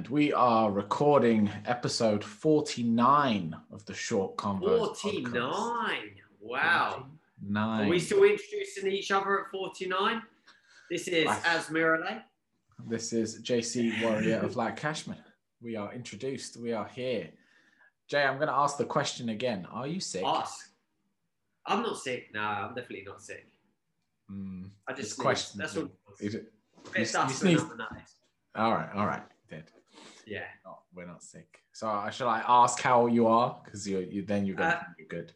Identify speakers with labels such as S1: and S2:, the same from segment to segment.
S1: And we are recording episode 49 of the Short Convos.
S2: 49. Wow.
S1: Nine.
S2: Are we still introducing each other at 49? This is
S1: Right.
S2: Asmirale.
S1: This is JC Warrior of Like Cashman. We are introduced. We are here. Jay, I'm going to ask the question again. Are you sick?
S2: Ask. I'm not sick. No, I'm definitely not sick.
S1: Mm,
S2: I just
S1: question.
S2: That's all.
S1: it?
S2: Bit
S1: you
S2: dust
S1: sneezed. All right. All right. Dead.
S2: Yeah.
S1: No, we're not sick. So uh, shall I ask how you are? Because you, you then you're going
S2: Uh,
S1: be good.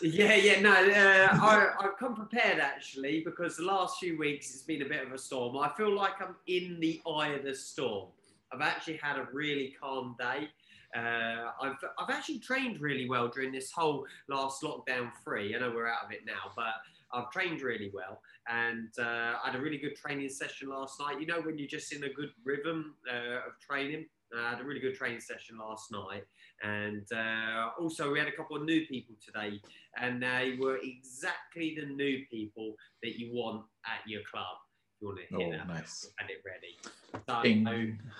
S2: Yeah, yeah, no, uh, I, I've come prepared actually because the last few weeks it's been a bit of a storm. I feel like I'm in the eye of the storm. I've actually had a really calm day. Uh, I've, I've actually trained really well during this whole last lockdown free. I know we're out of it now, but I've trained really well and uh, I had a really good training session last night. You know, when you're just in a good rhythm uh, of training, I had a really good training session last night. And uh, also, we had a couple of new people today, and they were exactly the new people that you want at your club. You want to
S1: Oh, nice.
S2: had it ready. So,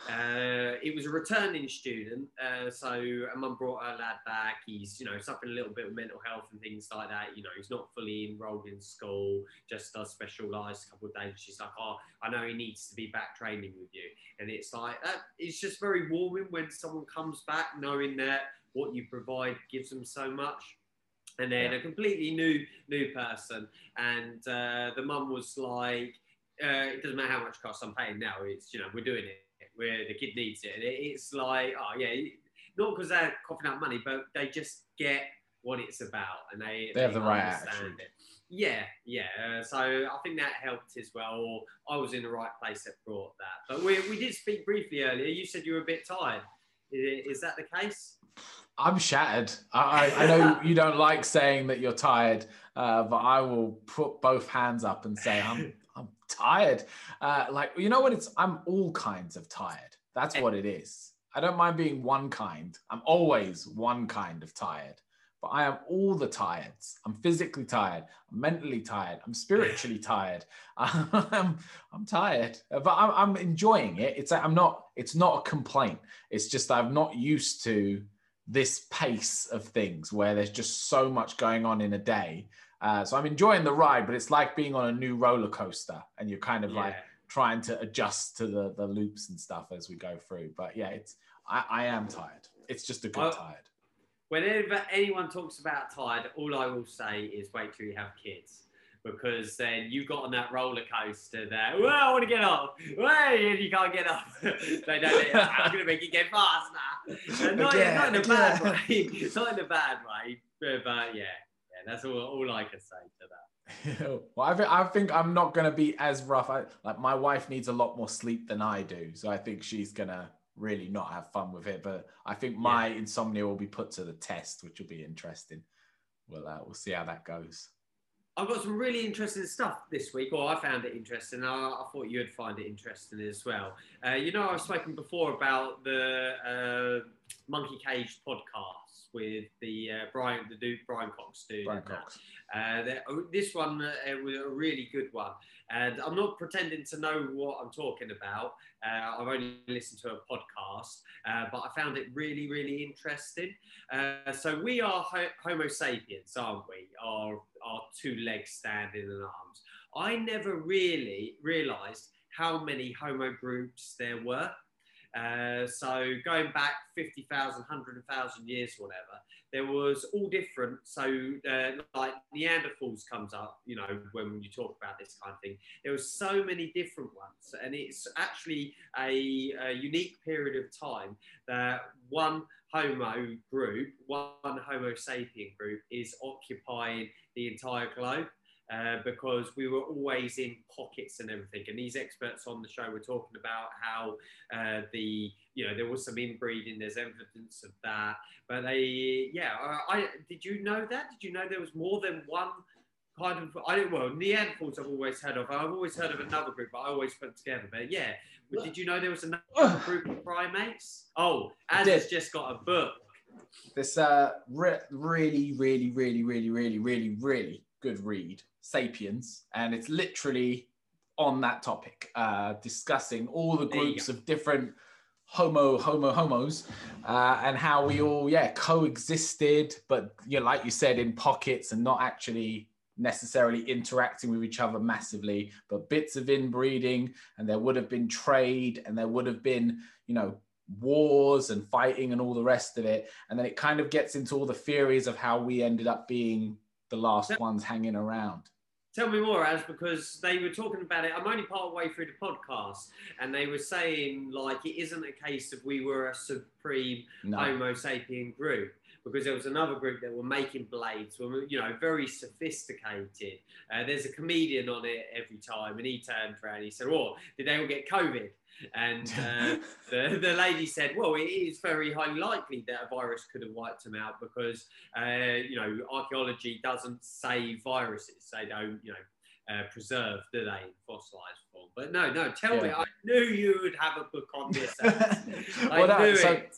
S2: uh, it was a returning student, uh, so a mum brought her lad back. He's, you know, suffering a little bit of mental health and things like that. You know, he's not fully enrolled in school, just does specialised a couple of days. She's like, oh, I know he needs to be back training with you, and it's like that. It's just very warming when someone comes back knowing that what you provide gives them so much. And then
S1: Yeah.
S2: a completely new new person, and uh, the mum was like, uh, it doesn't matter how much cost I'm paying now. It's you know we're doing it. Where the kid needs it. And it, it's like oh yeah, not because they're coughing out money, but they just get what it's about, and they
S1: They have the right
S2: understand
S1: attitude.
S2: It. Yeah, yeah. Uh, so I think that helped as well. Or I was in the right place that brought that. But we, we did speak briefly earlier. You said you were a bit tired. Is, is that the case?
S1: I'm shattered. I, I, know you don't like saying that you're tired, uh, but I will put both hands up and say I'm tired. Uh, like you know what? It's I'm all kinds of tired. That's what it is. I don't mind being one kind. I'm always one kind of tired. But I am all the tired. I'm physically tired. I'm mentally tired. I'm spiritually tired. I'm, I'm tired, but I'm, I'm enjoying it. It's I'm not. It's not a complaint. It's just I'm not used to this pace of things where there's just so much going on in a day. Uh, so I'm enjoying the ride, but it's like being on a new roller coaster, and you're kind of like trying to adjust to the the loops and stuff as we go through. But yeah, it's I, I am tired. It's just a good
S2: Oh.
S1: tired.
S2: Whenever anyone talks about tired, all I will say is wait till you have kids. Because then you got on that roller coaster there. Well, I want to get off. Way, and you can't get off. they don't. I'm going to make you get faster. Not,
S1: Again,
S2: not in a bad way. not in a bad way. But, but yeah, yeah, that's all, all I can say to that.
S1: well, I think, I think I'm not going to be as rough. I, like my wife needs a lot more sleep than I do, so I think she's going to really not have fun with it. But I think my insomnia will be put to the test, which will be interesting. We'll uh, we'll see how that goes.
S2: I've got some really interesting stuff this week, or I found it interesting. I, I thought you'd find it interesting as well. Uh, you know, I've spoken before about the uh, Monkey Cage podcast with the uh, Brian, the dude Brian Cox dude.
S1: Brian. Cox.
S2: Uh, oh, this one uh, was a really good one, and I'm not pretending to know what I'm talking about. Uh, I've only listened to a podcast, uh, but I found it really, really interesting. Uh, so we are ho- Homo sapiens, aren't we? Our our two legs standing and arms. I never really realised how many Homo groups there were. Uh, so going back 50,000, 100,000 years, whatever, there was all different. So uh, like Neanderthals comes up, you know, when you talk about this kind of thing. There was so many different ones, and it's actually a, a unique period of time that one Homo group, one Homo sapien group, is occupying the entire globe. Uh, because we were always in pockets and everything. And these experts on the show were talking about how uh, the, you know, there was some inbreeding, there's evidence of that. But they, yeah, I, I did you know that? Did you know there was more than one kind of, I don't, well, Neanderthals I've always heard of. I've always heard of another group, but I always put together. But yeah, but did you know there was another group of primates? Oh,
S1: I
S2: Az
S1: did.
S2: has just got a book.
S1: This uh, re- really, really, really, really, really, really, really good read, Sapiens, and it's literally on that topic, uh, discussing all the groups of different homo homo homos uh, and how we all yeah coexisted but you know, like you said in pockets and not actually necessarily interacting with each other massively but bits of inbreeding and there would have been trade and there would have been you know wars and fighting and all the rest of it. And then it kind of gets into all the theories of how we ended up being the last ones hanging around
S2: Tell me more, as because they were talking about it. I'm only part way through the podcast, and they were saying like it isn't a case of we were a supreme
S1: no.
S2: Homo sapien group because there was another group that were making blades, were you know very sophisticated. Uh, there's a comedian on it every time, and he turned around and he said, "Oh, did they all get COVID?" And uh, the, the lady said, well, it is very highly likely that a virus could have wiped them out because, uh, you know, archaeology doesn't save viruses. They don't, you know, uh, preserve, do they, in fossilized form? But no, no, tell yeah. me, I knew you would have a book on this. I well, knew so- it.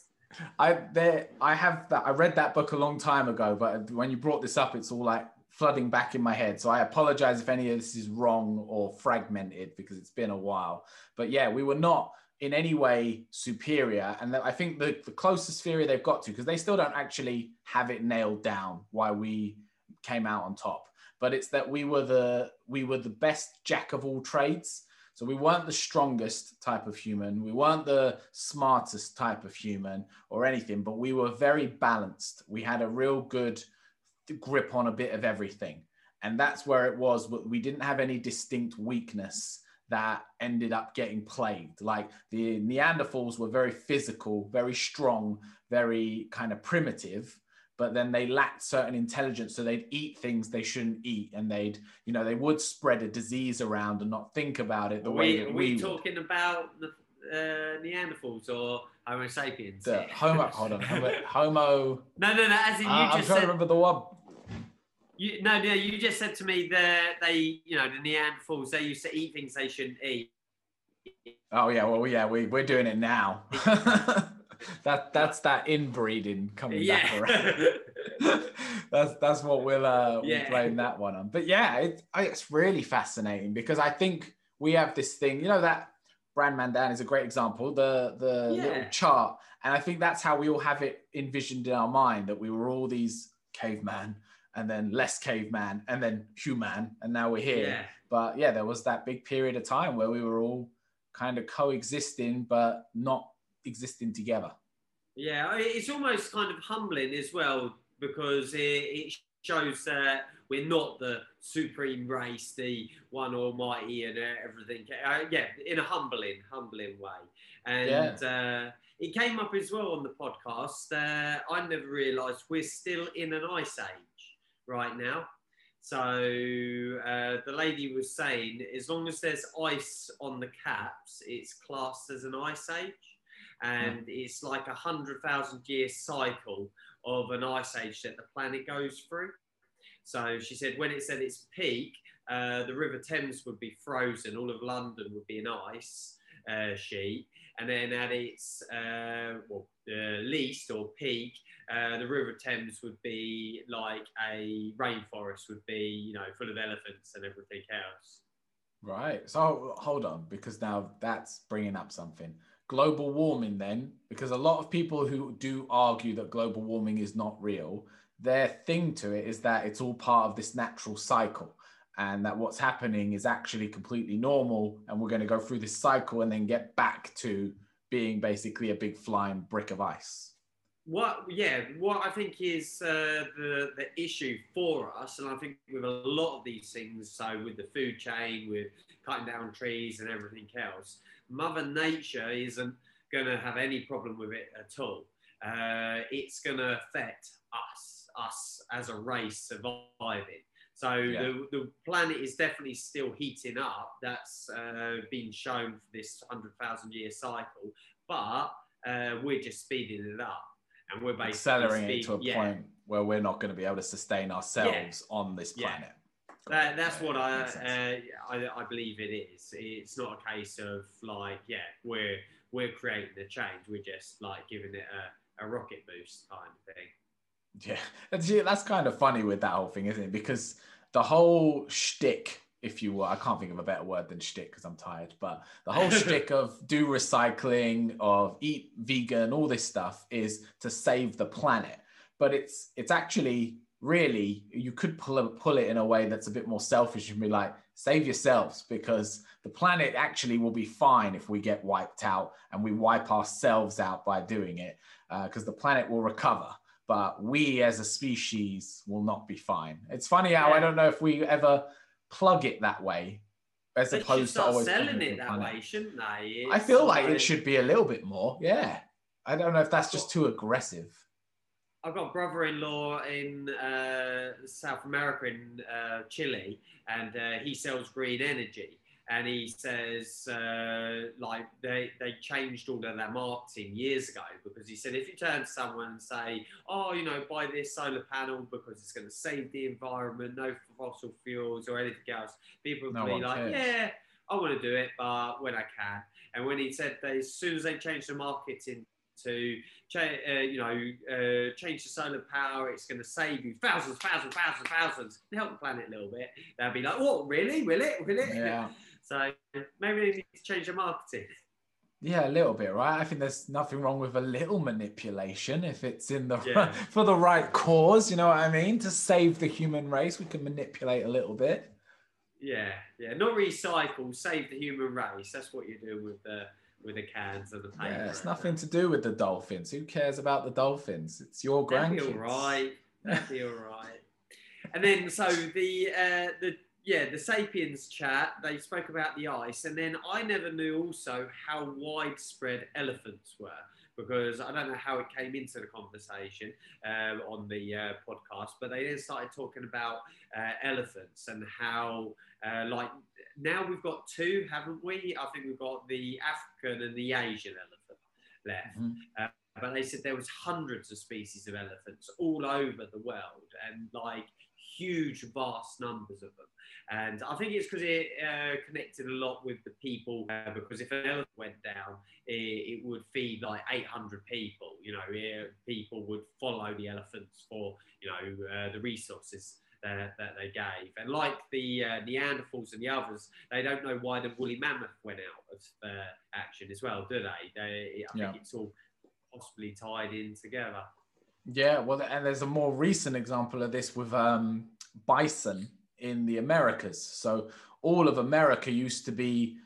S1: I there I have that I read that book a long time ago, but when you brought this up, it's all like flooding back in my head. So I apologize if any of this is wrong or fragmented because it's been a while. But yeah, we were not in any way superior. And I think the, the closest theory they've got to, because they still don't actually have it nailed down why we came out on top. But it's that we were the we were the best jack of all trades. So we weren't the strongest type of human. We weren't the smartest type of human or anything, but we were very balanced. We had a real good grip on a bit of everything. And that's where it was. We didn't have any distinct weakness that ended up getting plagued. Like the Neanderthals were very physical, very strong, very kind of primitive, but then they lacked certain intelligence. So they'd eat things they shouldn't eat, and they'd, you know, they would spread a disease around and not think about it the
S2: are
S1: way
S2: we,
S1: that
S2: are
S1: we.
S2: we talking about the uh, Neanderthals or Homo sapiens?
S1: The Homo, hold on, Homo. homo
S2: no, no, no. As in you
S1: uh,
S2: just
S1: I'm trying
S2: said,
S1: to remember the one.
S2: You, no, no, you just said to me that they, you know, the Neanderthals, they used to eat things they shouldn't eat.
S1: Oh yeah, well yeah, we we're doing it now. that that's that inbreeding coming yeah. back around. that's that's what we'll uh we'll blame that one on. But yeah, it, it's really fascinating because I think we have this thing, you know, that Bran Mandan is a great example. The the yeah. little chart, and I think that's how we all have it envisioned in our mind that we were all these caveman and then less caveman and then human and now we're here. Yeah. but yeah there was that big period of time where we were all kind of coexisting but not existing together.
S2: Yeah it's almost kind of humbling as well because it, it shows that we're not the supreme race the one almighty and everything. Uh, yeah in a humbling humbling way. And yeah. uh, it came up as well on the podcast uh, i never realized we're still in an ice age right now. So uh, the lady was saying, as long as there's ice on the caps, it's classed as an ice age, and mm. it's like a hundred thousand year cycle of an ice age that the planet goes through. So she said, when it's at its peak, uh, the River Thames would be frozen, all of London would be an ice uh, sheet, and then at its uh, well, least or peak, uh, the River Thames would be like a rainforest, would be you know full of elephants and everything else.
S1: Right. So hold on, because now that's bringing up something. Global warming, then, because a lot of people who do argue that global warming is not real, their thing to it is that it's all part of this natural cycle and that what's happening is actually completely normal and we're going to go through this cycle and then get back to being basically a big flying brick of ice
S2: what yeah what i think is uh, the the issue for us and i think with a lot of these things so with the food chain with cutting down trees and everything else mother nature isn't going to have any problem with it at all uh, it's going to affect us us as a race surviving so yeah. the, the planet is definitely still heating up. That's uh, been shown for this 100,000 year cycle. But uh, we're just speeding it up. And we're basically
S1: accelerating it to a yeah. point where we're not going to be able to sustain ourselves yeah. on this planet.
S2: That, that's what I, uh, I, I believe it is. It's not a case of like, yeah, we're we're creating the change. We're just like giving it a, a rocket boost kind of thing.
S1: Yeah, that's, that's kind of funny with that whole thing, isn't it? Because the whole shtick if you will. I can't think of a better word than shtick because I'm tired. But the whole shtick of do recycling, of eat vegan, all this stuff is to save the planet. But it's it's actually really you could pull it, pull it in a way that's a bit more selfish and be like save yourselves because the planet actually will be fine if we get wiped out and we wipe ourselves out by doing it because uh, the planet will recover but we as a species will not be fine it's funny how yeah. i don't know if we ever plug it that way
S2: as they opposed to always selling it that way shouldn't they?
S1: It's i feel like, like it should be a little bit more yeah. I don't know if that's just too aggressive.
S2: I've got brother-in-law in uh, South America in uh, Chile, and uh, he sells green energy. And he says, uh, like they they changed all of their marketing years ago because he said if you turn to someone and say, oh, you know, buy this solar panel because it's going to save the environment, no fossil fuels or anything else, people will no be like, cares. yeah, I want to do it, but when I can. And when he said that as soon as they changed the marketing to cha- uh, you know uh, change the solar power. It's going to save you thousands, thousands, thousands, thousands, help the planet a little bit. They'll be like, "What? Really? Will it? Will it?"
S1: Yeah.
S2: so maybe they need to change the marketing.
S1: Yeah, a little bit, right? I think there's nothing wrong with a little manipulation if it's in the yeah. for the right cause. You know what I mean? To save the human race, we can manipulate a little bit.
S2: Yeah, yeah. Not recycle, save the human race. That's what you do with the with the cans and the paper.
S1: Yeah, it's nothing to do with the dolphins. Who cares about the dolphins? It's your grandkids.
S2: That'd be all right. That'd be all right. And then so the uh, the yeah the sapiens chat they spoke about the ice, and then I never knew also how widespread elephants were because I don't know how it came into the conversation um, on the uh, podcast, but they then started talking about uh, elephants and how uh, like now we've got two, haven't we? I think we've got the African and the Asian elephant left. Mm-hmm. Uh, but they said there was hundreds of species of elephants all over the world and like huge, vast numbers of them. And I think it's because it uh, connected a lot with the people. Uh, because if an elephant went down, it, it, would feed like 800 people. You know, it, people would follow the elephants for you know uh, the resources that, that they gave. And like the uh, Neanderthals and the others, they don't know why the woolly mammoth went out of uh, action as well, do they? they I yeah. think it's all possibly tied in together.
S1: Yeah, well, and there's a more recent example of this with um, bison in the Americas. So all of America used to be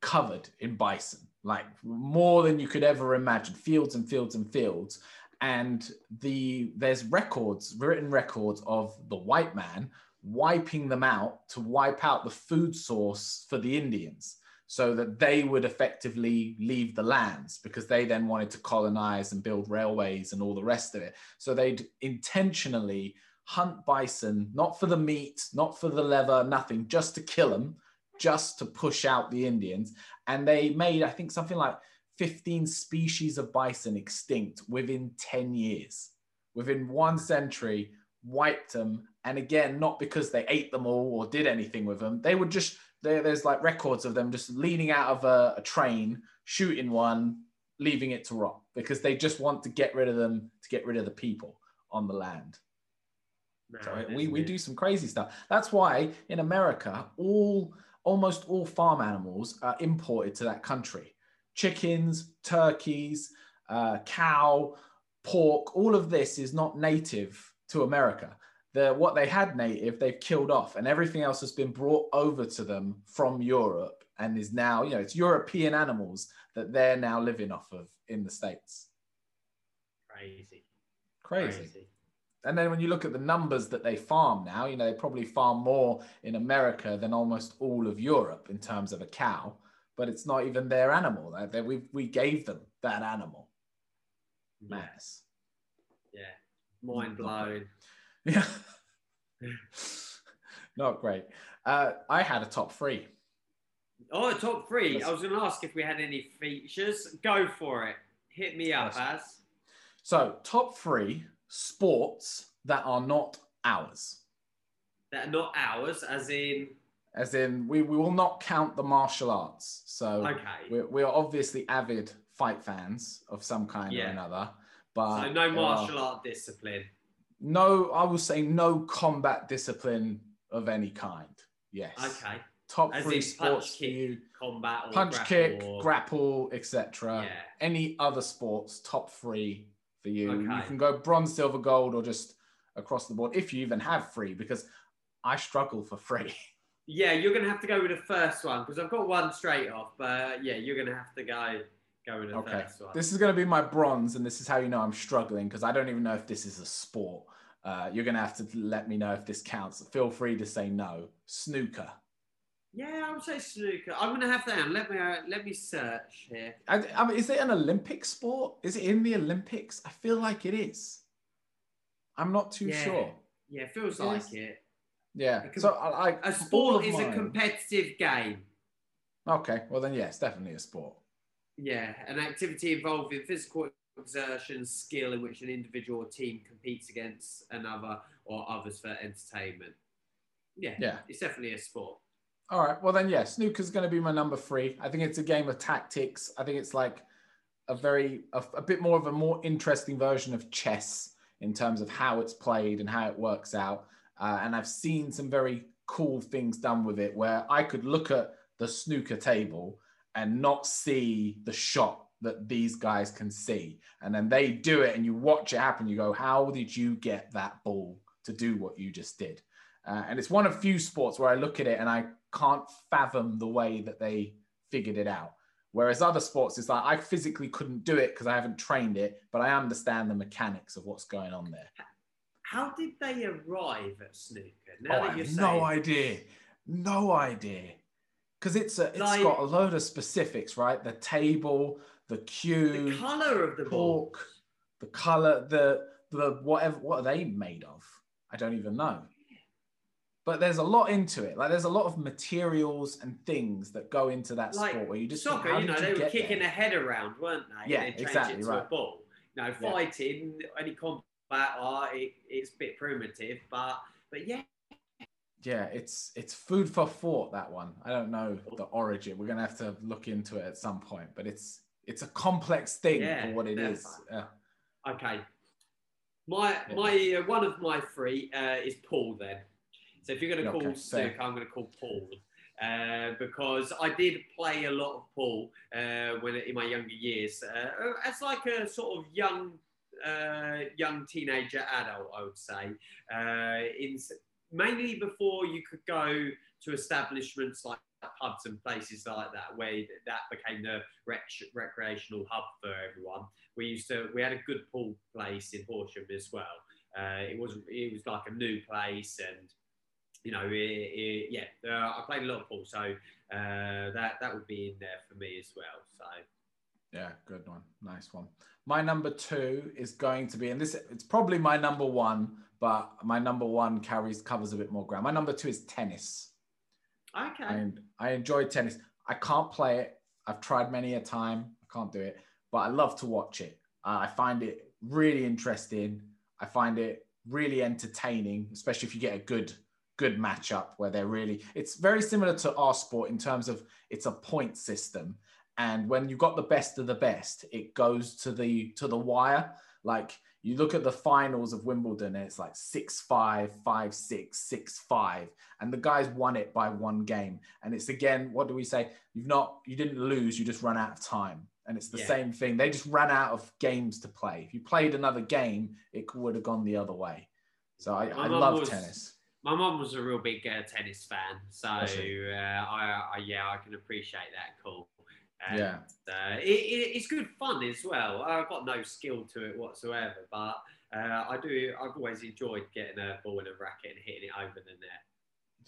S1: covered in bison, like more than you could ever imagine, fields and fields and fields and the there's records written records of the white man wiping them out to wipe out the food source for the indians so that they would effectively leave the lands because they then wanted to colonize and build railways and all the rest of it so they'd intentionally hunt bison not for the meat not for the leather nothing just to kill them just to push out the indians and they made i think something like 15 species of bison extinct within 10 years. Within one century, wiped them. And again, not because they ate them all or did anything with them. They would just, there's like records of them just leaning out of a, a train, shooting one, leaving it to rot because they just want to get rid of them to get rid of the people on the land. No, so we, we do some crazy stuff. That's why in America, all almost all farm animals are imported to that country chickens, turkeys, uh, cow, pork, all of this is not native to America. The, what they had native, they've killed off, and everything else has been brought over to them from Europe and is now, you know, it's European animals that they're now living off of in the States.
S2: Crazy.
S1: Crazy. Crazy. And then when you look at the numbers that they farm now, you know, they probably farm more in America than almost all of Europe in terms of a cow but it's not even their animal. That we we gave them that animal. Mass.
S2: Yeah, mind blown.
S1: Yeah, not great. Uh, I had a top three.
S2: Oh, top three. I was going to ask if we had any features. Go for it. Hit me up. Az.
S1: So, top three sports that are not ours.
S2: That are not ours, as in
S1: as in we, we will not count the martial arts. So
S2: okay.
S1: we're, we're obviously avid fight fans of some kind yeah. or another. But
S2: so no martial art discipline.
S1: No, I will say no combat discipline of any kind. Yes.
S2: Okay.
S1: Top
S2: As
S1: three sports
S2: kick,
S1: you.
S2: Combat or
S1: Punch,
S2: grapple
S1: kick,
S2: or-
S1: grapple, etc.
S2: Yeah.
S1: Any other sports, top three for you. You can go bronze, silver, gold, or just across the board if you even have free, because I struggle for free.
S2: Yeah, you're gonna have to go with the first one because I've got one straight off. But yeah, you're gonna have to go go with the
S1: Okay.
S2: first one.
S1: This is to be my bronze, and this is how you know I'm struggling because I don't even know if this is a sport. Uh, you're to have to let me know if this counts. Feel free to say no. Snooker.
S2: Yeah, I would say snooker. I'm gonna have that. Let me uh, let me search here.
S1: I, I mean, is it an Olympic sport? Is it in the Olympics? I feel like it is. I'm not too
S2: Yeah.
S1: sure.
S2: Yeah, it feels
S1: Yes.
S2: like it.
S1: Yeah.
S2: A
S1: So I, I
S2: A sport is a competitive game.
S1: Okay. Well then, yes, definitely a sport.
S2: Yeah, an activity involving physical exertion, skill in which an individual or team competes against another or others for entertainment. Yeah,
S1: Yeah.
S2: it's definitely a sport.
S1: All right. Well, then, yeah, snooker's going to be my number three. I think it's a game of tactics. I think it's like a very, a, a bit more of a more interesting version of chess in terms of how it's played and how it works out. Uh, and I've seen some very cool things done with it where I could look at the snooker table and not see the shot that these guys can see. And then they do it and you watch it happen. You go, how did you get that ball to do what you just did? Uh, and it's one of few sports where I look at it and I can't fathom the way that they figured it out. Whereas other sports, it's like I physically couldn't do it because I haven't trained it, but I understand the mechanics of what's going on there.
S2: How did they arrive at snooker?
S1: Oh,
S2: Now
S1: I
S2: that you're
S1: have no idea. No idea. Because it's a, it's
S2: Like-
S1: got a load of specifics, right? The table, the cue,
S2: the color of the ball.
S1: cork, the color, the the whatever. What are they made of? I don't even know. But there's a lot into it. Like there's a lot of materials and things that go into that
S2: Like
S1: sport where you just
S2: Soccer,
S1: how
S2: you know,
S1: did
S2: they were kicking
S1: there?
S2: a head around, weren't they?
S1: Yeah, exactly,
S2: it to
S1: right.
S2: a ball. You know,
S1: Yeah.
S2: fighting, any combat, art, it, it's a bit primitive, but but yeah,
S1: Yeah, it's it's food for thought. That one. I don't know the origin. We're gonna have to look into it at some point. But it's it's a complex thing
S2: Yeah,
S1: for what it is. Uh,
S2: Okay. My my uh, one of my three uh, is pool. Then, so if you're going to call snooker, I'm going to call pool uh, because I did play a lot of pool uh, when in my younger years uh, as like a sort of young uh, young teenager adult, I would say. Uh, in mainly before you could go to establishments like pubs and places like that, where that became the rec- recreational hub for everyone we used to we had a good pool place in Horsham as well. Uh, it was it was like a new place, and you know, it, it, yeah, uh, I played a lot of pool, so uh, that that would be in there for me as well. So
S1: Yeah, good one. Nice one. My number two is going to be, and this it's probably my number one, but my number one carries covers a bit more ground. My number two is tennis.
S2: okay,
S1: And I enjoy tennis. I can't play it. I've tried many a time. I can't do it, but I love to watch it. Uh, I find it really interesting. I find it really entertaining, especially if you get a good good matchup where they're really. It's very similar to our sport in terms of it's a point system, and when you've got the best of the best, it goes to the to the wire. Like you look at the finals of Wimbledon, and it's like six five, five six, six five, and the guys won it by one game. And it's again, what do we say? You've not, you didn't lose, you just ran out of time. And it's the
S2: Yeah.
S1: same thing. They just ran out of games to play. If you played another game, it would have gone the other way. So I, I love
S2: was-
S1: tennis.
S2: My mom was a real big uh, tennis fan, so uh, I, I yeah I can appreciate that call. And,
S1: Yeah.
S2: uh, it, it, it's good fun as well. I've got no skill to it whatsoever, but uh, I do. I've always enjoyed getting a ball in a racket and hitting it over the net.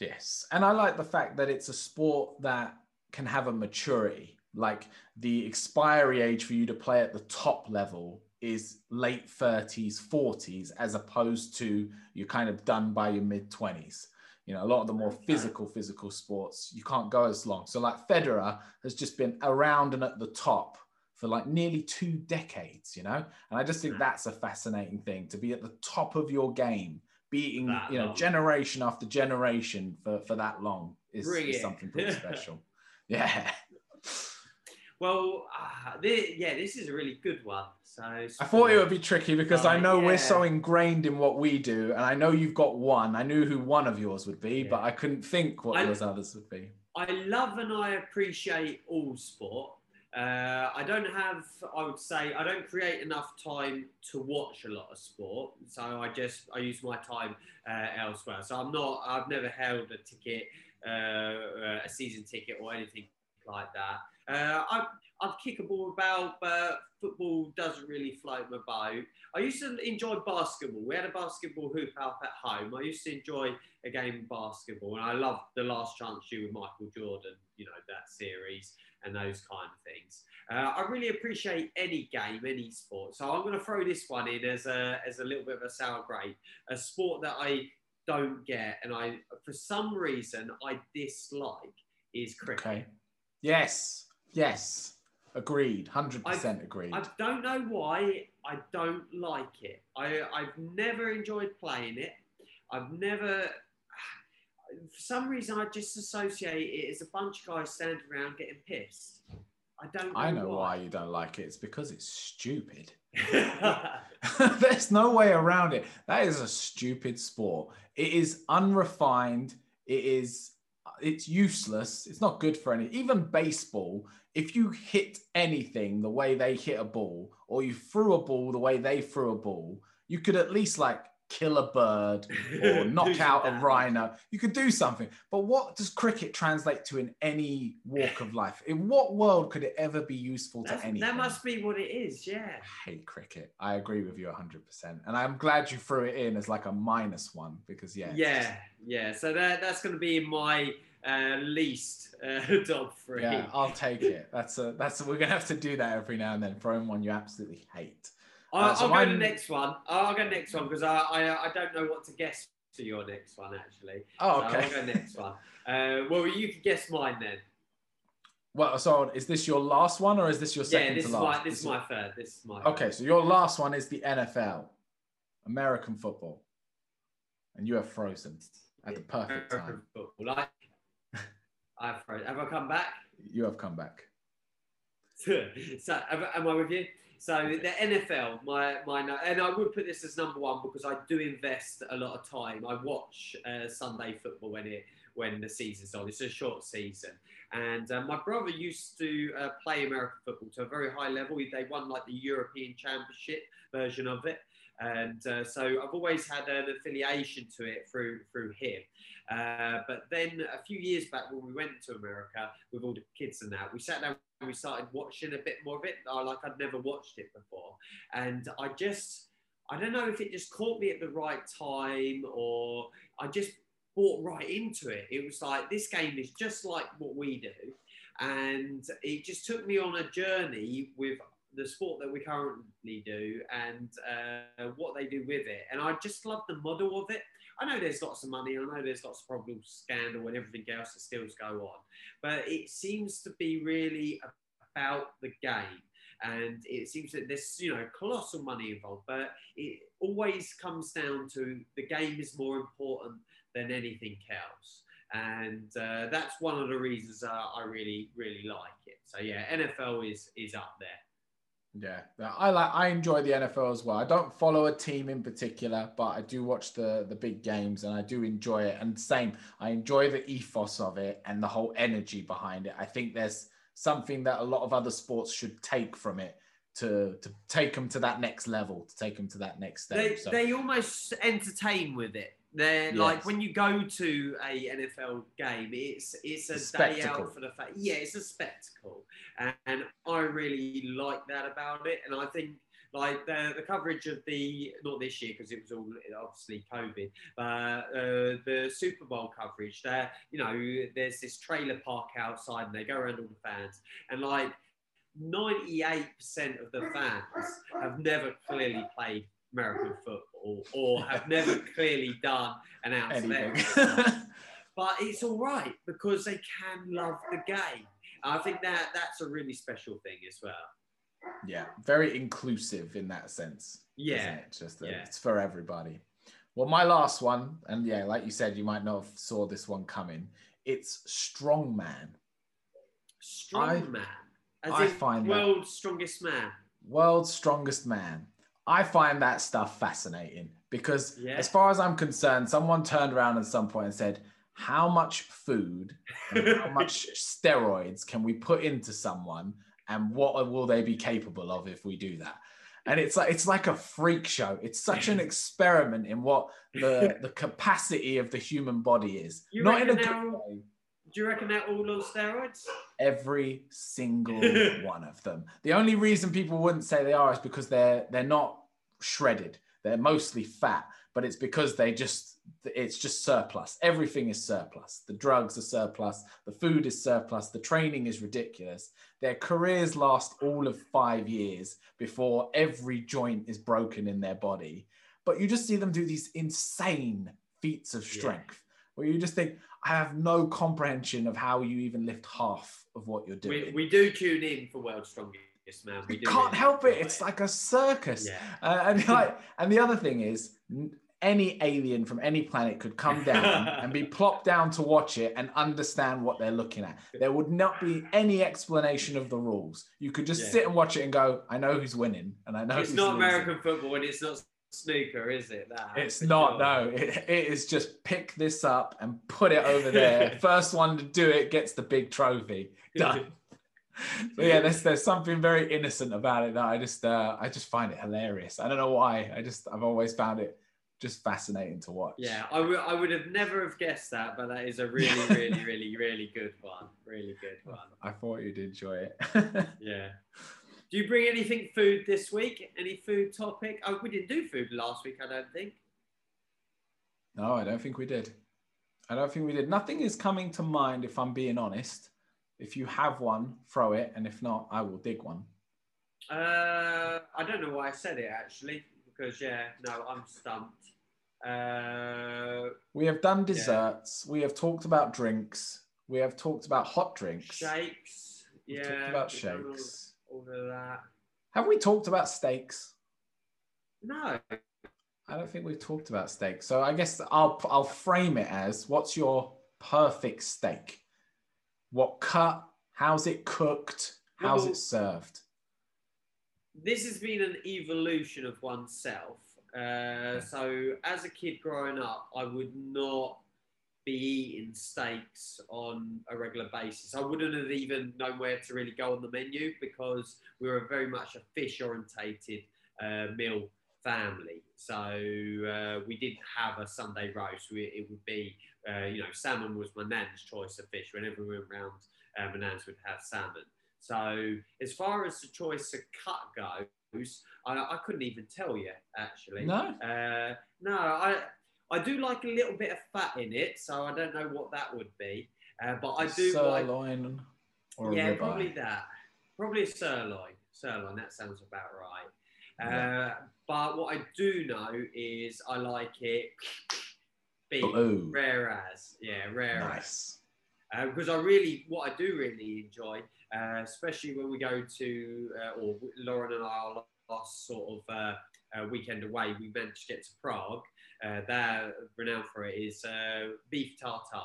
S1: Yes. And I like the fact that it's a sport that can have a maturity. Like the expiry age for you to play at the top level is late 30s, 40s, as opposed to you're kind of done by your mid 20s. You know, a lot of the more physical, physical sports, you can't go as long. So, like Federer has just been around and at the top for like nearly two decades, you know? And I just think that's a fascinating thing to be at the top of your game, beating,
S2: That
S1: you know,
S2: long.
S1: generation after generation for, for that long is, is something pretty special. Yeah.
S2: Well, uh, thi- yeah, this is a really good one. So
S1: I thought it would be tricky because I
S2: Oh,
S1: know
S2: yeah.
S1: we're so ingrained in what we do, and I know you've got one. I knew who one of yours would be, but I couldn't think what
S2: I-
S1: yours others would be.
S2: I love and I appreciate all sport. Uh, I don't have, I would say, I don't create enough time to watch a lot of sport. So I just, I use my time uh, elsewhere. So I'm not, I've never held a ticket, uh, a season ticket or anything like that. Uh, I, I'd kick a ball about, but football doesn't really float my boat. I used to enjoy basketball. We had a basketball hoop up at home. I used to enjoy a game of basketball, and I loved the Last Chance You with Michael Jordan. You know that series and those kind of things. Uh, I really appreciate any game, any sport. So I'm going to throw this one in as a as a little bit of a sour grape, a sport that I don't get, and I for some reason I dislike is cricket.
S1: Okay. Yes. Yes. Agreed. Hundred percent agreed.
S2: I don't know why I don't like it. I, I've never enjoyed playing it. I've never, for some reason, I just associate it as a bunch of guys standing around getting pissed. I don't know,
S1: I know why
S2: why.
S1: you don't like it. It's because it's stupid. There's no way around it. That is a stupid sport. It is unrefined. It is it's useless. It's not good for any. Even baseball, if you hit anything the way they hit a ball, or you threw a ball the way they threw a ball, you could at least like kill a bird or knock out a rhino. You could do something. But what does cricket translate to in any walk of life? In what world could it ever be useful to anyone?
S2: that must be what it is, yeah.
S1: I hate cricket. I agree with you 100%. And I'm glad you threw it in as like a minus one because, yeah.
S2: Yeah,
S1: just-
S2: yeah. So that, that's going to be in my uh, least uh, top three.
S1: yeah, I'll take it. That's a, that's a, we're going to have to do that every now and then. Throw in one you absolutely hate.
S2: I'll,
S1: Uh, so
S2: I'll go to the next one. I'll go next one because I, I I don't know what to guess to your next one actually.
S1: Oh,
S2: So
S1: okay.
S2: I'll go next one. Uh, well, you can guess mine then.
S1: Well, so is this your last one or is this your second
S2: yeah, this
S1: to
S2: is
S1: last?
S2: my this is my third. This is my
S1: Okay, so your last one is the NFL, American football. And you have frozen at the perfect time.
S2: American football. Like, I've frozen. Have I come back?
S1: You have come back.
S2: so am I with you? So the NFL, my my and I would put this as number one because I do invest a lot of time. I watch uh, Sunday football when it when the season's on. It's a short season, and uh, my brother used to uh, play American football to a very high level. They won like the European Championship version of it, and uh, so I've always had an affiliation to it through through him. Uh, but then a few years back, when we went to America with all the kids and that, we sat down we started watching a bit more of it. uh, Like I'd never watched it before, and I just I don't know if it just caught me at the right time or I just bought right into it. It was like this game is just like what we do, and it just took me on a journey with the sport that we currently do and uh, what they do with it. And I just love the model of it. I know there's lots of money. I know there's lots of problems, scandal, and everything else that still go on. But it seems to be really about the game. And it seems that there's, you know, colossal money involved. But it always comes down to the game is more important than anything else. And uh, that's one of the reasons uh, I really, really like it. So yeah, NFL is is up there.
S1: Yeah, I like. I enjoy the NFL as well. I don't follow a team in particular, but I do watch the the big games, and I do enjoy it. And same, I enjoy the ethos of it and the whole energy behind it. I think there's something that a lot of other sports should take from it to to take them to that next level, to take them to that next
S2: They.
S1: So,
S2: they almost entertain with it. They're
S1: Yes.
S2: like when you go to a NFL game, it's it's a,
S1: a
S2: day
S1: spectacle.
S2: out for the fact. yeah, it's a spectacle, and, and I really like that about it. And I think like the the coverage of the not this year because it was all obviously COVID, but uh, the Super Bowl coverage. There, you know, there's this trailer park outside, and they go around all the fans, and like 98% of the fans have never clearly played American football or have never clearly done an ounce of
S1: anything.
S2: exercise. But it's all right because they can love the game. I think that that's a really special thing as well.
S1: yeah, very inclusive in that sense.
S2: Yeah.
S1: it? just that
S2: yeah.
S1: it's for everybody. Well, my last one, and yeah, like you said, you might not have saw this one coming. It's strongman.
S2: Strongman. As
S1: I
S2: in
S1: find that-
S2: world's strongest man.
S1: World's strongest man. I find that stuff fascinating because,
S2: Yeah.
S1: as far as I'm concerned, someone turned around at some point and said, How much food how much steroids can we put into someone and what will they be capable of if we do that? And it's like it's like a freak show. It's such an experiment in what the, the capacity of the human body is.
S2: You
S1: Not in a good way.
S2: Do you reckon they're all on steroids?
S1: every single one of them. The only reason people wouldn't say they are is because they're they're not shredded. They're mostly fat, but it's because they just it's just surplus. Everything is surplus. The drugs are surplus, the food is surplus, the training is ridiculous. Their careers last all of 5 years before every joint is broken in their body. But you just see them do these insane feats of
S2: Yeah.
S1: strength where you just think I have no comprehension of how you even lift half of what you're doing.
S2: We, we do tune in for world's strongest man. We
S1: can't
S2: really
S1: help it. It's like a circus.
S2: yeah.
S1: Uh, and like, and the other thing is, any alien from any planet could come down and be plopped down to watch it and understand what they're looking at. There would not be any explanation of the rules. You could just
S2: Yeah.
S1: sit and watch it and go, "I know who's winning," and I know
S2: It's not
S1: losing."
S2: American football and it's not snooker, is it? That
S1: It's not.
S2: sure.
S1: No, it, it is just pick this up and put it over there. First one to do it gets the big trophy. Done. So yeah, there's there's something very innocent about it that I just uh, I just find it hilarious. I don't know why. I just I've always found it just fascinating to watch.
S2: Yeah, I would I would have never have guessed that, but that is a really, really, really, really good one. Really good one.
S1: I thought you'd enjoy it.
S2: Yeah. Do you bring anything food this week? Any food topic? Oh, we didn't do food last week, I don't think.
S1: no, I don't think we did. I don't think we did. Nothing is coming to mind if I'm being honest. If you have one, throw it, and if not, I will dig one.
S2: Uh, I don't know why I said it actually, because yeah, no, I'm stumped. Uh,
S1: We have done desserts. We have talked about drinks. We have talked about hot drinks.
S2: shakes.
S1: We've
S2: Yeah.
S1: talked about shakes.
S2: All of that.
S1: Have we talked about steaks?
S2: No.
S1: I don't think we've talked about steak. So I guess I'll I'll frame it as what's your perfect steak? What cut? How's it cooked? How's
S2: Well-
S1: it served?
S2: this has been an evolution of oneself. Uh, so, as a kid growing up, I would not be eating steaks on a regular basis. I wouldn't have even known where to really go on the menu because we were very much a fish orientated uh, meal family. So, uh, we didn't have a Sunday roast. We, it would be, uh, you know, salmon was my nan's choice of fish. Whenever we went round, uh, my nan's would have salmon. So as far as the choice of cut goes, I, I couldn't even tell you actually.
S1: No?
S2: Uh, no, I I do like a little bit of fat in it, so I don't know what that would be. Uh, but I do like,
S1: sirloin or a
S2: yeah,
S1: ribeye?
S2: probably that. Probably a sirloin. Sirloin. That sounds about right.
S1: Yeah.
S2: Uh, but what I do know is I like it beef,
S1: Blue.
S2: rare as, yeah, rare as
S1: Nice.
S2: uh, because I really, what I do really enjoy, uh, especially when we go to, uh, or Lauren and I, our last sort of uh, weekend away, we managed to get to Prague. Uh, they're renowned for it is uh, beef tartare.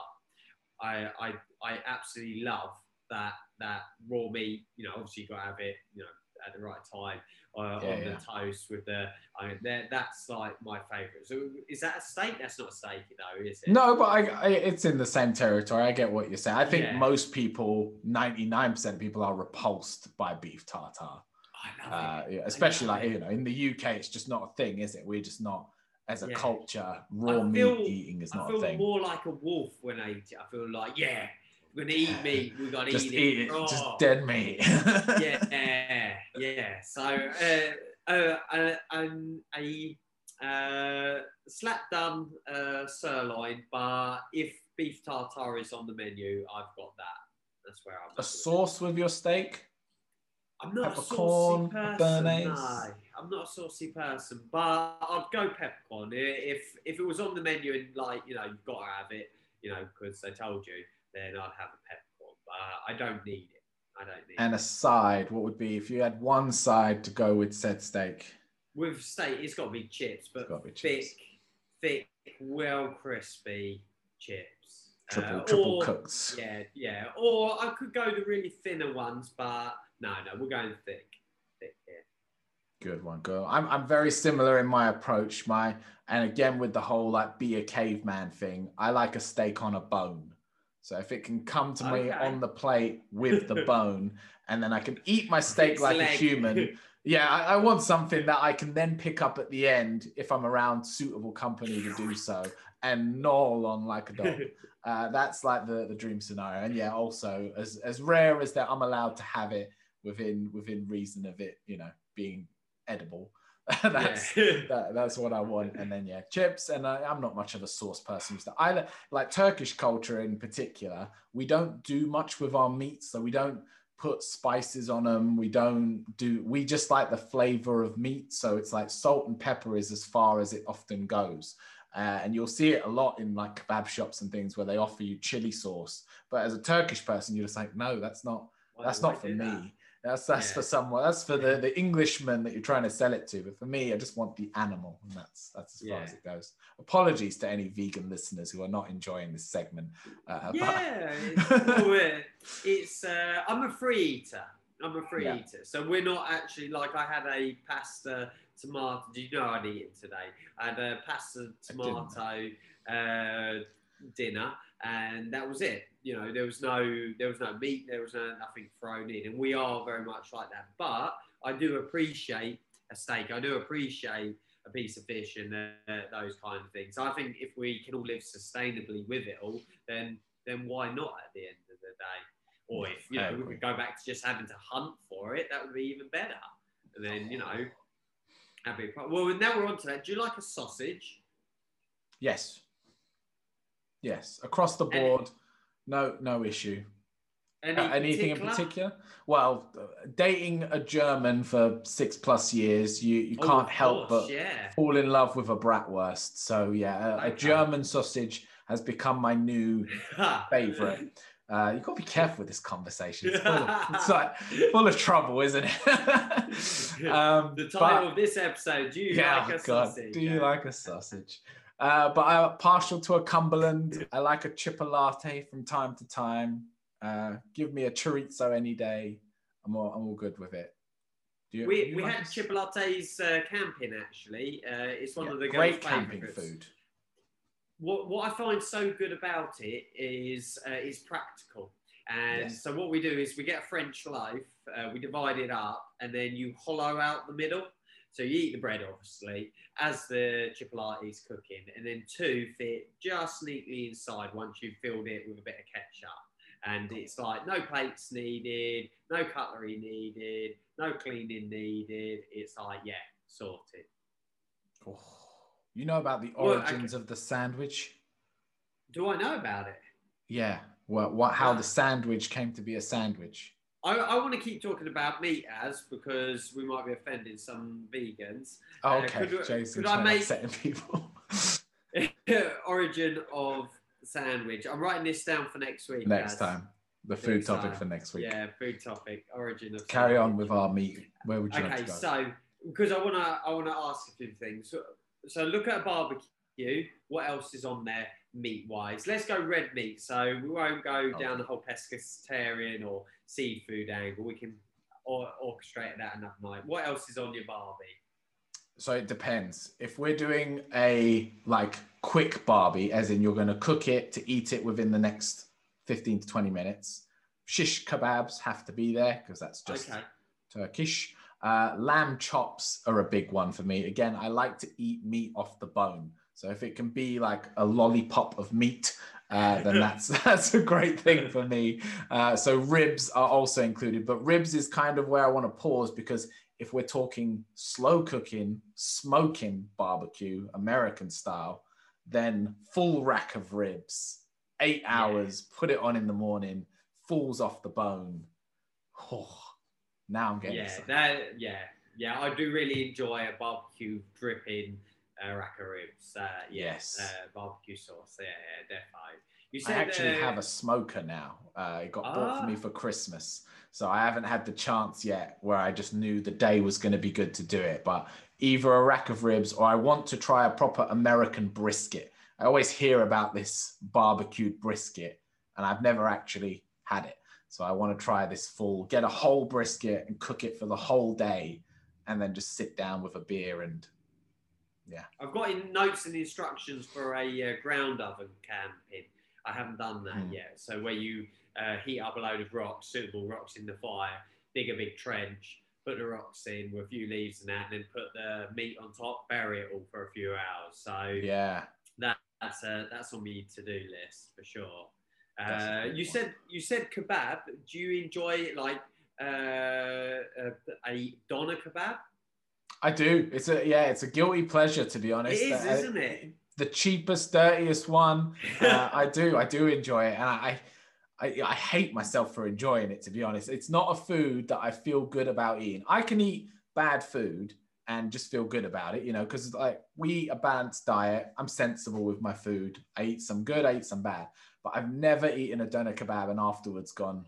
S2: I, I, I absolutely love that that raw meat. You know, obviously you got to have it, you know, at the right time uh,
S1: Yeah,
S2: on
S1: yeah.
S2: the toast with the. I mean, that's like my favourite. So is that a steak? That's not a steak, though, is it?
S1: No, but I, I, it's in the same territory. I get what you're saying. I think
S2: Yeah.
S1: most people, 99% of people, are repulsed by beef tartare.
S2: I love
S1: Uh, especially like you know, in the UK, it's just not a thing, is it? We're just not as a
S2: Yeah.
S1: culture. Raw
S2: I
S1: meat eating is not a thing.
S2: I feel more like a wolf when I eat it. I feel like, yeah, we're gonna eat meat. We gotta
S1: just
S2: eat,
S1: eat
S2: it.
S1: it, just dead meat.
S2: yeah, yeah. So, uh, uh, uh, um, a uh, slap done uh, sirloin, but if beef tartare is on the menu, I've got that. That's where I'm.
S1: a sauce with your steak.
S2: I'm not a saucy person. No, I'm not a saucy person, but I'd go peppercorn if if it was on the menu and like you know you've got to have it, you know, because they told you, then I'd have a peppercorn. But I don't need it. I don't need it.
S1: And
S2: it.
S1: a side, what would be if you had one side to go with said steak?
S2: With steak, it's got to be chips, but
S1: be
S2: thick,
S1: chips.
S2: thick, well crispy chips.
S1: Triple,
S2: Uh,
S1: triple
S2: or-
S1: cooked.
S2: Yeah, yeah. Or I could go the really thinner ones, but no, no, we're going thick. Thick here.
S1: Good one, girl. I'm I'm very similar in my approach. My and again with the whole like be a caveman thing, I like a steak on a bone. So if it can come to me on the plate with the bone, and then I can eat my steak
S2: Its
S1: like a human. Yeah, I, I want something that I can then pick up at the end if I'm around suitable company to do so, and gnaw on like a dog. Uh, that's like the, the dream scenario. And yeah, also as as rare as that I'm allowed to have it within within reason of it, you know, being edible. that's
S2: Yeah.
S1: that, that's what I want. And then yeah, chips. And I, I'm not much of a sauce person. So I like Turkish culture in particular. We don't do much with our meats, so we don't put spices on them. We don't do. We just like the flavor of meat. So it's like salt and pepper is as far as it often goes. Uh, and you'll see it a lot in like kebab shops and things where they offer you chili sauce. But as a Turkish person, you're just like, no, that's not
S2: Why
S1: that's not for me.
S2: that?
S1: That's that's
S2: Yeah.
S1: for someone. That's for the the Englishman that you're trying to sell it to. But for me, I just want the animal, and that's that's as far as it goes. Apologies to any vegan listeners who are not enjoying this segment. Uh, but-
S2: Yeah, it's, well, uh, it's uh, I'm a free eater. I'm a free
S1: Yeah.
S2: eater. So we're not actually like I had a pasta tomato. Do you know I'd eaten today? I had a pasta tomato uh, dinner, and that was it. You know, there was no there was no meat, there was no, nothing thrown in, and we are very much like that. But I do appreciate a steak. I do appreciate a piece of fish and uh, those kind of things. I think if we can all live sustainably with it all, then then why not at the end of the day? Or if you know we could go back to just having to hunt for it, that would be even better. And then you know, that'd be pro- well. Now we're on to that. Do you like a sausage?
S1: yes, yes, across the board, no no issue.
S2: Any
S1: Uh, anything in particular? Well, dating a German for six plus years, you you
S2: Oh,
S1: can't help
S2: course,
S1: but
S2: yeah.
S1: fall in love with a bratwurst. So yeah, a, a German sausage has become my new favorite. Uh, you've got to be careful with this conversation. It's full of, it's like full of trouble, isn't it? um,
S2: the
S1: but-
S2: title of this episode. Do you
S1: yeah,
S2: like a
S1: God,
S2: sausage?
S1: do you like a sausage? Uh, but I'm partial to a Cumberland. I like a chipolata from time to time. Uh, give me a chorizo any day. I'm all, I'm all good with it. Do you,
S2: We,
S1: you
S2: we
S1: like
S2: had
S1: a-
S2: Chipolatas uh, camping actually. Uh, it's one
S1: yeah,
S2: of the
S1: great camping
S2: favourites.
S1: food.
S2: What, what I find so good about it is uh, it's practical. And
S1: Yes.
S2: so what we do is we get a French loaf, uh, we divide it up, and then you hollow out the middle. So you eat the bread, obviously, as the chipolata is cooking, and then two fit just neatly inside once you've filled it with a bit of ketchup. And it's like no plates needed, no cutlery needed, no cleaning needed. It's like, yeah, sorted.
S1: Oh, you know about the
S2: Well, I
S1: origins of the sandwich?
S2: Do I know about it?
S1: Yeah. What, what, how the sandwich came to be a sandwich.
S2: I, I want to keep talking about meat as because we might be offending some vegans.
S1: Oh,
S2: Uh,
S1: okay.
S2: could-
S1: Jason
S2: could I make-
S1: upsetting people.
S2: Origin of sandwich. I'm writing this down for next week.
S1: next
S2: Az.
S1: time. The food
S2: Next
S1: topic
S2: time.
S1: for next week.
S2: Yeah, food topic. Origin of.
S1: Carry on with our meat. Where would you like
S2: Okay,
S1: to go?
S2: so because I wanna I wanna ask a few things. So, so look at a barbecue. What else is on there meat wise? Let's go red meat. So we won't go
S1: Okay.
S2: down the whole pescatarian or seafood angle. We can or, orchestrate that another night. What else is on your barbie?
S1: So it depends. If we're doing a like quick barbie, as in you're going to cook it to eat it within the next 15 to 20 minutes, shish kebabs have to be there because that's just
S2: okay.
S1: Turkish. Uh, lamb chops are a big one for me. Again, I like to eat meat off the bone. So if it can be like a lollipop of meat, uh, then that's that's a great thing for me. Uh, so ribs are also included, but ribs is kind of where I want to pause because if we're talking slow cooking, smoking barbecue, American style, then full rack of ribs, eight
S2: Yeah.
S1: hours, put it on in the morning, falls off the bone. Oh, now I'm getting
S2: Yeah,
S1: excited.
S2: that yeah, yeah. I do really enjoy a barbecue dripping uh, rack of ribs. Uh, yeah,
S1: Yes.
S2: uh, barbecue sauce. Yeah, yeah, definitely. You
S1: I actually have a smoker now. Uh, it got bought for me
S2: Ah.
S1: for Christmas. So I haven't had the chance yet where I just knew the day was going to be good to do it. But either a rack of ribs or I want to try a proper American brisket. I always hear about this barbecued brisket and I've never actually had it. So I want to try this full, get a whole brisket and cook it for the whole day, and then just sit down with a beer and yeah.
S2: I've got in notes and instructions for a uh, ground oven camping. I haven't done that
S1: Hmm.
S2: yet. So where you uh, heat up a load of rocks, suitable rocks in the fire, dig a big trench, put the rocks in with a few leaves and that, and then put the meat on top, bury it all for a few hours. So
S1: Yeah.
S2: that, that's uh, that's on my to-do list for sure. Uh, you
S1: one.
S2: said you said kebab. Do you enjoy like uh, a, a doner kebab?
S1: I do. It's a yeah, it's a guilty pleasure to be honest.
S2: is,
S1: Uh,
S2: isn't it?
S1: The cheapest, dirtiest one. Uh, I do. I do enjoy it, and I, I, I hate myself for enjoying it. To be honest, it's not a food that I feel good about eating. I can eat bad food and just feel good about it, you know, because like we eat a balanced diet. I'm sensible with my food. I eat some good, I eat some bad, but I've never eaten a doner kebab and afterwards gone.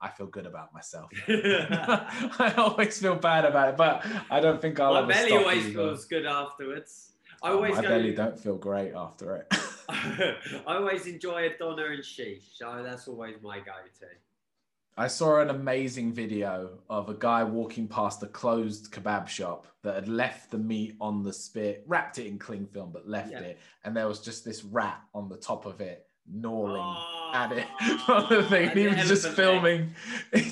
S1: I feel good about myself. I always feel bad about it, but I don't think I'll
S2: My
S1: ever
S2: belly always
S1: either.
S2: feels good afterwards. I
S1: Oh,
S2: always
S1: my
S2: go.
S1: belly don't feel great after it.
S2: I always enjoy a doner and sheesh. So that's always my go-to.
S1: I saw an amazing video of a guy walking past a closed kebab shop that had left the meat on the spit, wrapped it in cling film, but left
S2: Yeah.
S1: it, and there was just this rat on the top of it gnawing
S2: Oh,
S1: at it on the thing.
S2: and
S1: He was just filming,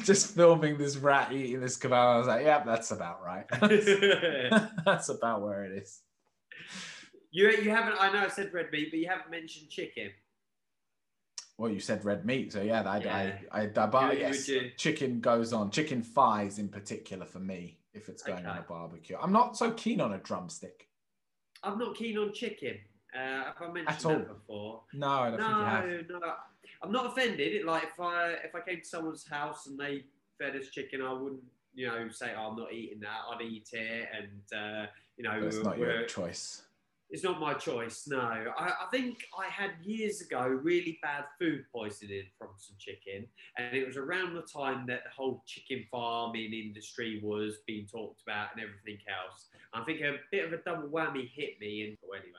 S1: just filming this rat eating this kebab. I was like, "Yep, that's about right.
S2: leg.
S1: that's about where it is."
S2: you you haven't. I know I said red meat, but you haven't mentioned chicken.
S1: Well, you said red meat, so yeah, I,
S2: Yeah.
S1: I, I, I but
S2: You-
S1: yes,
S2: you-
S1: chicken goes on. Chicken thighs in particular for me, if it's going on a barbecue. I'm not so keen on a drumstick.
S2: I'm not keen on chicken. Uh, have I mentioned
S1: At all.
S2: that before?
S1: No, I don't think you have.
S2: No, no. I'm not offended. Like if I if I came to someone's house and they fed us chicken, I wouldn't, you know, say oh, I'm not eating that. I'd eat it, and uh, you know,
S1: it's not your choice.
S2: it's not my choice. No, I, I think I had years ago really bad food poisoning from some chicken, and it was around the time that the whole chicken farming industry was being talked about and everything else. I think a bit of a double whammy hit me, and well, anyway.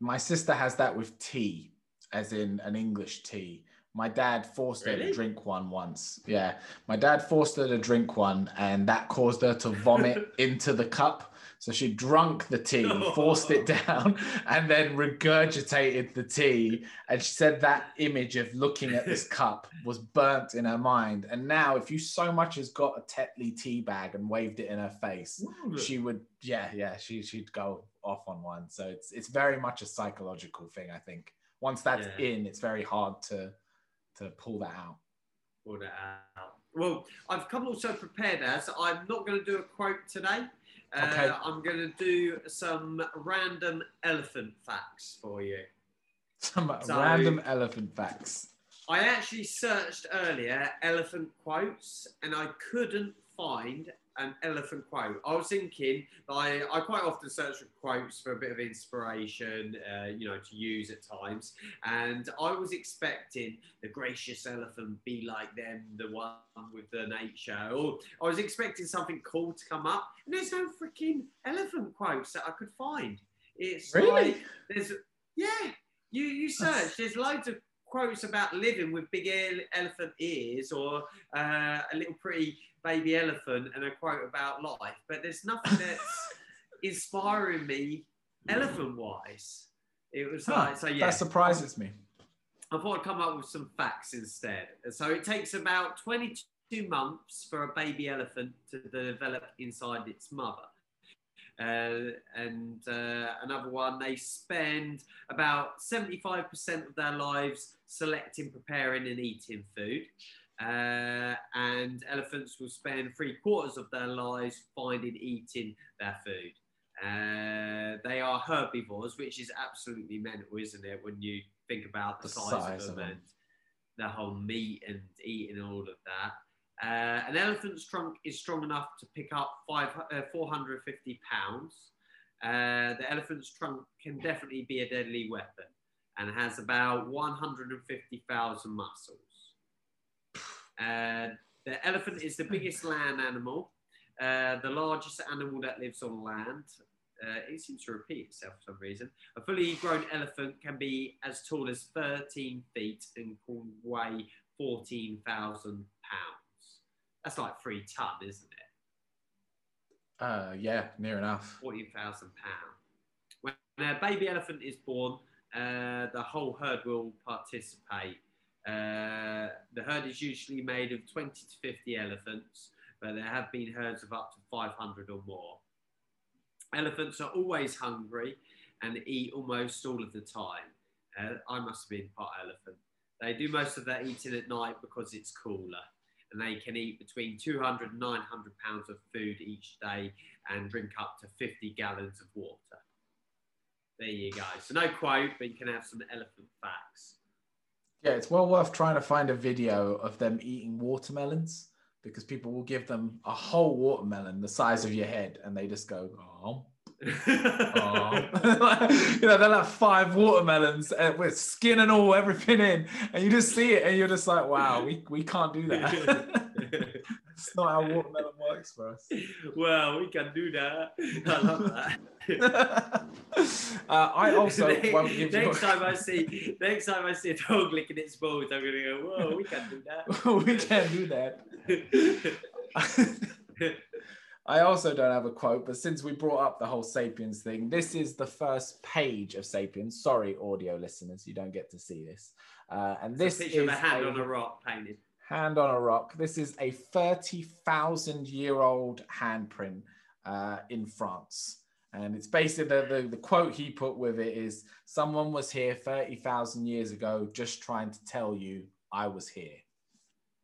S1: My sister has that with tea, as in an English tea. My dad forced her to drink one once. Yeah, my dad forced her to drink one, and that caused her to vomit into the cup. So she drunk the tea, forced it down, and then regurgitated the tea. And she said that image of looking at this cup was burnt in her mind. And now, if you so much as got a Tetley tea bag and waved it in her face, she would yeah yeah she she'd go off on one so it's it's very much a psychological thing i think once that's
S2: Yeah.
S1: in it's very hard to to pull that out
S2: Pulled it out. Well, I've come also prepared as I'm not going to do a quote today. Uh,
S1: Okay.
S2: I'm going to do some random elephant facts for you.
S1: some
S2: So-
S1: random elephant facts
S2: I actually searched earlier elephant quotes and I couldn't find an elephant quote. I was thinking, I, I quite often search for quotes for a bit of inspiration, uh, you know, to use at times. And I was expecting the gracious elephant be like them, the one with the nature. Or I was expecting something cool to come up. And there's no freaking elephant quotes that I could find. It's
S1: Really?
S2: like, there's, yeah, you, you search, there's loads of quotes about living with big ele- elephant ears or uh, a little pretty baby elephant and a quote about life, but there's nothing that's inspiring me elephant wise. It was
S1: Huh,
S2: like, so yeah,
S1: that surprises me
S2: I thought I'd come up with some facts instead. So it takes about 22 months for a baby elephant to develop inside its mother. Uh, and uh, another one, they spend about 75% of their lives selecting, preparing, and eating food. Uh, and elephants will spend three quarters of their lives finding, eating their food. Uh, they are herbivores, which is absolutely mental, isn't it? When you think about the,
S1: The
S2: size,
S1: size
S2: of
S1: of
S2: them
S1: them.
S2: and the whole meat and eating all of that. Uh, an elephant's trunk is strong enough to pick up five, uh, 450 pounds. Uh, the elephant's trunk can definitely be a deadly weapon and has about 150,000 muscles. Uh, the elephant is the biggest land animal, uh, the largest animal that lives on land. Uh, it seems to repeat itself for some reason. A fully grown elephant can be as tall as 13 feet and can weigh fourteen thousand pounds. That's like three ton, isn't it?
S1: Uh, yeah, near enough.
S2: Fourteen thousand pounds. When a baby elephant is born, uh, the whole herd will participate. Uh, the herd is usually made of 20 to 50 elephants, but there have been herds of up to 500 or more. Elephants are always hungry and eat almost all of the time. Uh, I must have been part elephant. They do most of their eating at night because it's cooler, and they can eat between 200 and 900 pounds of food each day and drink up to 50 gallons of water. There you go. So no quote, but you can have some elephant facts.
S1: Yeah, it's well worth trying to find a video of them eating watermelons because people will give them a whole watermelon the size of your head and they just go, oh. Oh. you know, they're like five watermelons uh, with skin and all, everything in, and you just see it and you're just like, wow, we, we can't do that. It's not how watermelon works for us.
S2: Well, we can do that. I love that.
S1: uh, I also
S2: next,
S1: won't give you.
S2: next time I see next time I see a dog licking its balls, I'm gonna go, whoa, we can do that.
S1: we can't do that. I also don't have a quote, but since we brought up the whole Sapiens thing, this is the first page of Sapiens. Sorry, audio listeners, you don't get to see this. Uh, and this is
S2: of a hand
S1: a
S2: on a rock painted.
S1: hand on a rock. This is a 30,000 year old handprint uh, in France. And it's basically the, the, the quote he put with it is someone was here 30,000 years ago just trying to tell you I was here.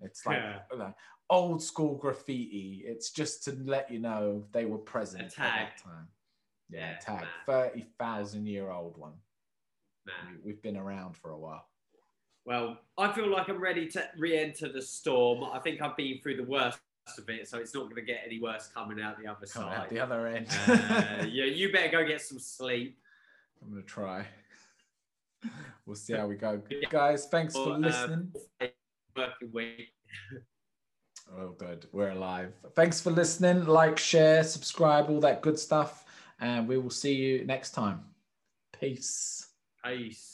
S1: It's like
S2: Yeah.
S1: Old school graffiti. It's just to let you know they were present at that time. Yeah,
S2: Yeah,
S1: tag.
S2: man.
S1: 30,000 year old one.
S2: Man.
S1: We- We've been around for a while.
S2: Well, I feel like I'm ready to re-enter the storm. I think I've been through the worst of it, so it's not going to get any worse coming out the other
S1: Coming out
S2: side.
S1: the other end.
S2: uh, yeah, you better go get some sleep.
S1: I'm gonna try. We'll see how we go, guys. Thanks for
S2: uh,
S1: listening.
S2: Working week.
S1: Oh, good. We're alive. Thanks for listening. Like, share, subscribe, all that good stuff, and we will see you next time. Peace.
S2: Peace.